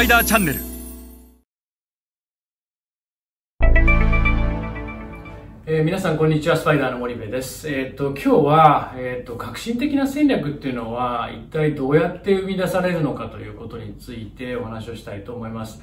パイダーチャンネルえー、皆さんこんにちはスパイダーの森部です。えっ、と今日はえっ、と革新的な戦略っていうのは一体どうやって生み出されるのかということについてお話をしたいと思います。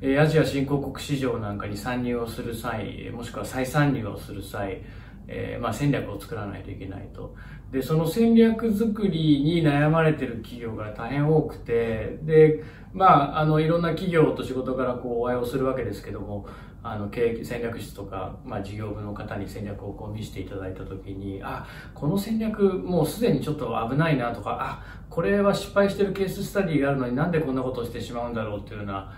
えーアジア新興国市場なんかに参入をする際、もしくは再参入をする際、えーまあ、戦略を作らないといけないと。で、その戦略作りに悩まれてる企業が大変多くて、で、まあ、あの、いろんな企業と仕事からこうお会いをするわけですけども、あの、経営戦略室とか、まあ、事業部の方に戦略をこう見せていただいたときに、あ、この戦略もうすでにちょっと危ないなとか、あ、これは失敗してるケーススタディがあるのになんでこんなことをしてしまうんだろうっていうような、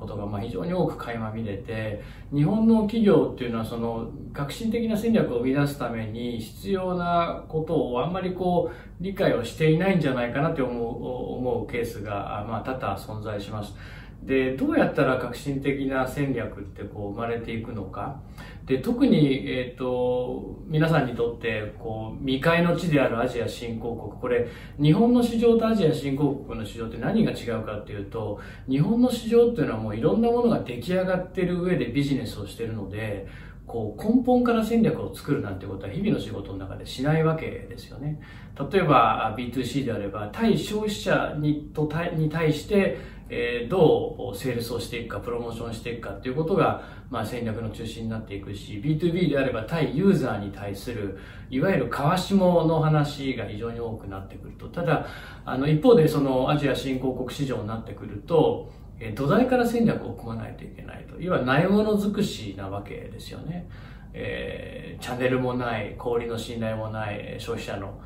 ことがまあ非常に多く垣間見れて日本の企業っていうのはその革新的な戦略を生み出すために必要なことをあんまりこう理解をしていないんじゃないかなって思う思うケースがまあ多々存在します。でどうやったら革新的な戦略ってこう生まれていくのかで特に、えー、と皆さんにとってこう未開の地であるアジア新興国これ日本の市場とアジア新興国の市場って何が違うかっていうと日本の市場っていうのはもういろんなものが出来上がってる上でビジネスをしてるのでこう根本から戦略を作るなんてことは日々の仕事の中でしないわけですよね。例えば B2C であれば対消費者にと対に対して、えどうセールスをしていくかプロモーションしていくかっていうことが、まあ、戦略の中心になっていくし B2B であれば対ユーザーに対するいわゆる川下の話が非常に多くなってくるとただあの一方でそのアジア新興国市場になってくるとえ土台から戦略を組まないといけないと。いわゆるないもの尽くしなわけですよね。えーチャンネルもない、小売りの信頼もない、消費者の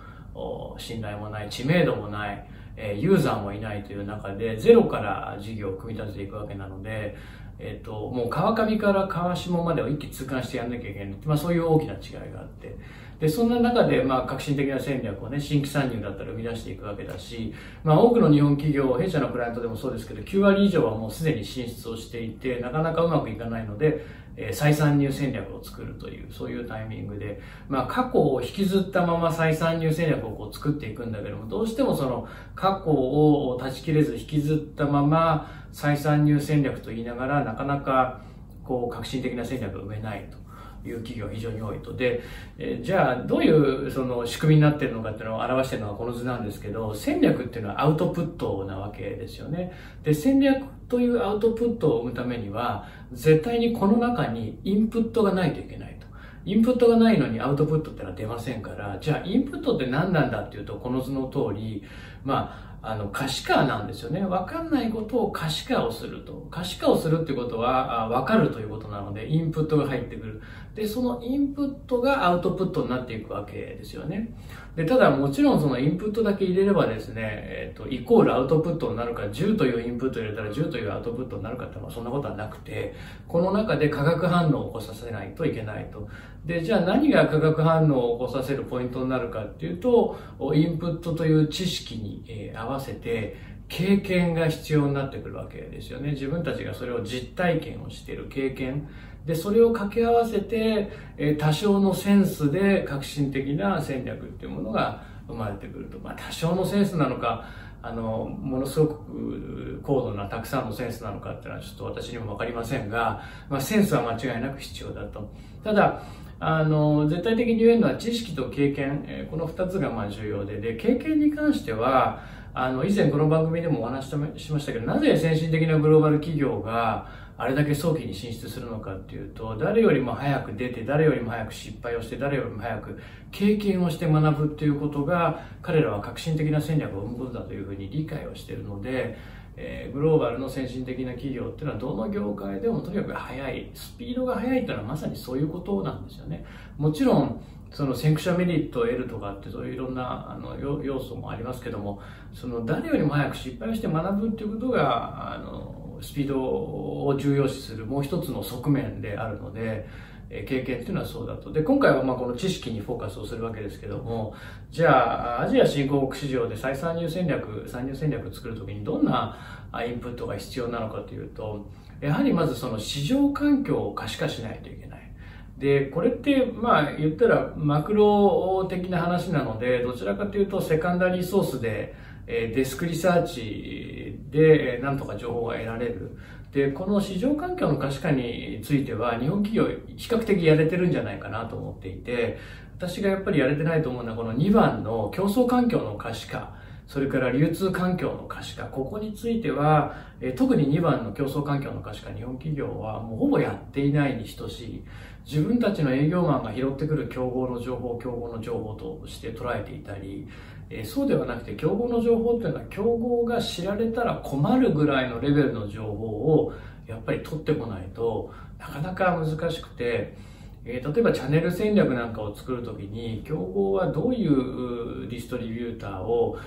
信頼もない、知名度もない、えユーザーもいないという中で、ゼロから事業を組み立てていくわけなので、えっ、と、もう川上から川下までを一気通貫してやんなきゃいけない。まあそういう大きな違いがあって。で、そんな中で、まあ革新的な戦略をね、新規参入だったら生み出していくわけだし、まあ多くの日本企業、弊社のクライアントでもそうですけど、9割以上はもうすでに進出をしていて、なかなかうまくいかないので、えー再参入戦略を作るという、そういうタイミングで、まあ過去を引きずったまま再参入戦略をこう作っていくんだけども、どうしてもその過去を断ち切れず引きずったまま再参入戦略と言いながら、なかなかこう革新的な戦略を埋めないと。いう企業が非常に多いと。で、えーじゃあどういうその仕組みになっているのかっていうのを表しているのがこの図なんですけど、戦略っていうのはアウトプットなわけですよね。で、戦略というアウトプットを生むためには、絶対にこの中にインプットがないといけないと。インプットがないのにアウトプットってのは出ませんから、じゃあインプットって何なんだっていうと、この図の通り、まあ、あの、可視化なんですよね。わかんないことを可視化をすると。可視化をするってことは、あわかるということなので、インプットが入ってくる。で、そのインプットがアウトプットになっていくわけですよね。で、ただもちろんそのインプットだけ入れればですね、えっ、と、イコールアウトプットになるか、10というインプットを入れたら10というアウトプットになるかってのはそんなことはなくて、この中で化学反応を起こさせないといけないと。で、じゃあ何が化学反応を起こさせるポイントになるかっていうと、インプットという知識に、えー合わせて、経験が必要になってくるわけですよね。自分たちがそれを実体験をしている経験。で、それを掛け合わせて、え多少のセンスで革新的な戦略っていうものが生まれてくると。まあ、多少のセンスなのか、あの、ものすごく高度なたくさんのセンスなのかっていうのはちょっと私にもわかりませんが、まあ、センスは間違いなく必要だと。ただ、あの、絶対的に言えるのは知識と経験、えこの二つがまあ重要で、で、経験に関しては、あの、以前この番組でもお話ししましたけど、なぜ先進的なグローバル企業があれだけ早期に進出するのかっていうと、誰よりも早く出て、誰よりも早く失敗をして、誰よりも早く経験をして学ぶっていうことが、彼らは革新的な戦略を生むことだというふうに理解をしているので、えーグローバルの先進的な企業っていうのはどの業界でもとにかく速い、スピードが速いっていうのはまさにそういうことなんですよね。もちろん、その先駆者メリットを得るとかってそういういろんなあの要素もありますけども、その誰よりも早く失敗して学ぶっていうことが、あの、スピードを重要視するもう一つの側面であるので、経験っていうのはそうだと。で、今回はまあこの知識にフォーカスをするわけですけども、じゃあ、アジア新興国市場で再参入戦略、参入戦略を作るときにどんなインプットが必要なのかというと、やはりまずその市場環境を可視化しないといけない。で、これって、まあ言ったらマクロ的な話なので、どちらかというとセカンダリーソースで、デスクリサーチで、えなんとか情報が得られる。で、この市場環境の可視化については、日本企業比較的やれてるんじゃないかなと思っていて、私がやっぱりやれてないと思うのは、この2番の競争環境の可視化。それから流通環境の可視化。ここについては、え特に2番の競争環境の可視化、日本企業はもうほぼやっていないに等しい。自分たちの営業マンが拾ってくる競合の情報、競合の情報として捉えていたり、えそうではなくて競合の情報っていうのは競合が知られたら困るぐらいのレベルの情報をやっぱり取ってこないとなかなか難しくて、え、例えばチャンネル戦略なんかを作るときに、競合はどういうディストリビューターを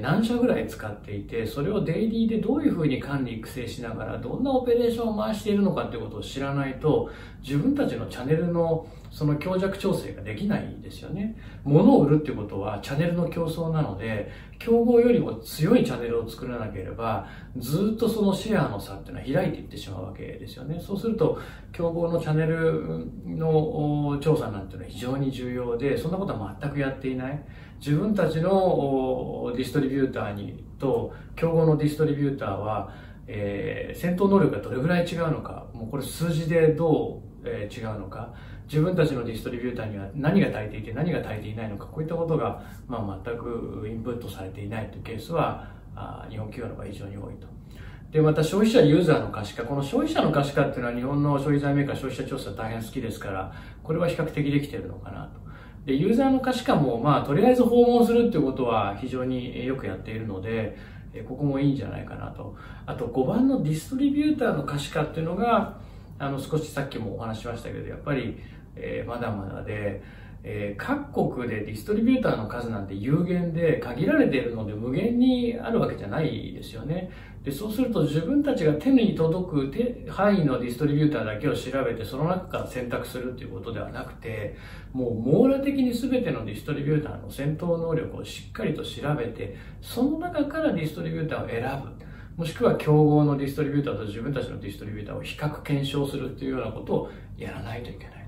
何社ぐらい使っていて、それをデイリーでどういうふうに管理育成しながら、どんなオペレーションを回しているのかってことを知らないと、自分たちのチャンネルのその強弱調整ができないですよね。物を売るってことはチャンネルの競争なので、競合よりも強いチャンネルを作らなければ、ずっとそのシェアの差っていうのは開いていってしまうわけですよね。そうすると、競合のチャンネルの調査なんていうのは非常に重要で、そんなことは全くやっていない。自分たちのディストリビューターにと、競合のディストリビューターは、えー、戦闘能力がどれぐらい違うのか、もうこれ数字でどう、えー、違うのか、自分たちのディストリビューターには何が足りていて何が足りていないのか、こういったことが、まあ、全くインプットされていないというケースは、あ日本企業の場合非常に多いと。で、また消費者ユーザーの可視化。この消費者の可視化っていうのは日本の消費財メーカー消費者調査大変好きですから、これは比較的できてるのかなと。で、ユーザーの可視化も、まあ、とりあえず訪問するっていうことは非常によくやっているので、ここもいいんじゃないかなと。あと、5番のディストリビューターの可視化っていうのが、あの、少しさっきもお話しましたけど、やっぱり、えー、まだまだで、えー、各国でディストリビューターの数なんて有限で限られているので無限にあるわけじゃないですよね。でそうすると自分たちが手に届く範囲のディストリビューターだけを調べてその中から選択するっていうことではなくてもう網羅的に全てのディストリビューターの戦闘能力をしっかりと調べてその中からディストリビューターを選ぶもしくは競合のディストリビューターと自分たちのディストリビューターを比較検証するっていうようなことをやらないといけない。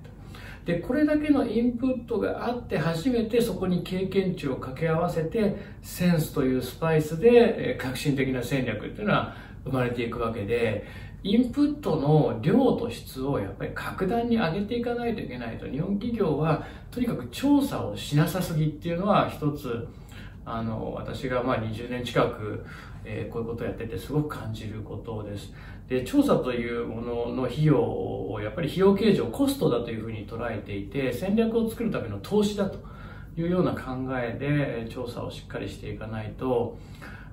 で、これだけのインプットがあって初めてそこに経験値を掛け合わせて、センスというスパイスで革新的な戦略っていうのは生まれていくわけで、インプットの量と質をやっぱり格段に上げていかないといけないと、日本企業はとにかく調査をしなさすぎっていうのは一つ、あの、私がまあ20年近く、えー、こういうことをやっててすごく感じることです。で、調査というものの費用を、やっぱり費用計上、コストだというふうに捉えていて、戦略を作るための投資だというような考えで調査をしっかりしていかないと、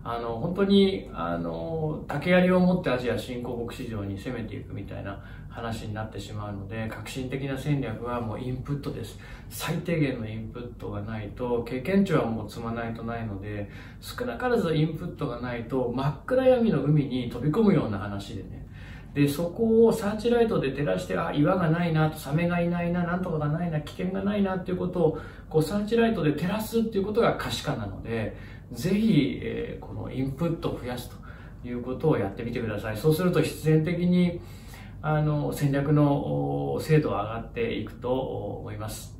あの、本当に、あの、竹槍を持ってアジア新興国市場に攻めていくみたいな話になってしまうので、革新的な戦略はもうインプットです。最低限のインプットがないと、経験値はもう積まないとないので、少なからずインプットがないと、真っ暗闇の海に飛び込むような話でね、で、そこをサーチライトで照らして、あ、岩がないな、サメがいないな、なんとかがないな、危険がないなっていうことを、こう、サーチライトで照らすっていうことが可視化なので、ぜひ、えー、このインプットを増やすということをやってみてください。そうすると必然的に、あの、戦略の精度は上がっていくと思います。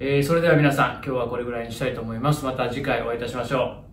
えー、それでは皆さん、今日はこれぐらいにしたいと思います。また次回お会いいたしましょう。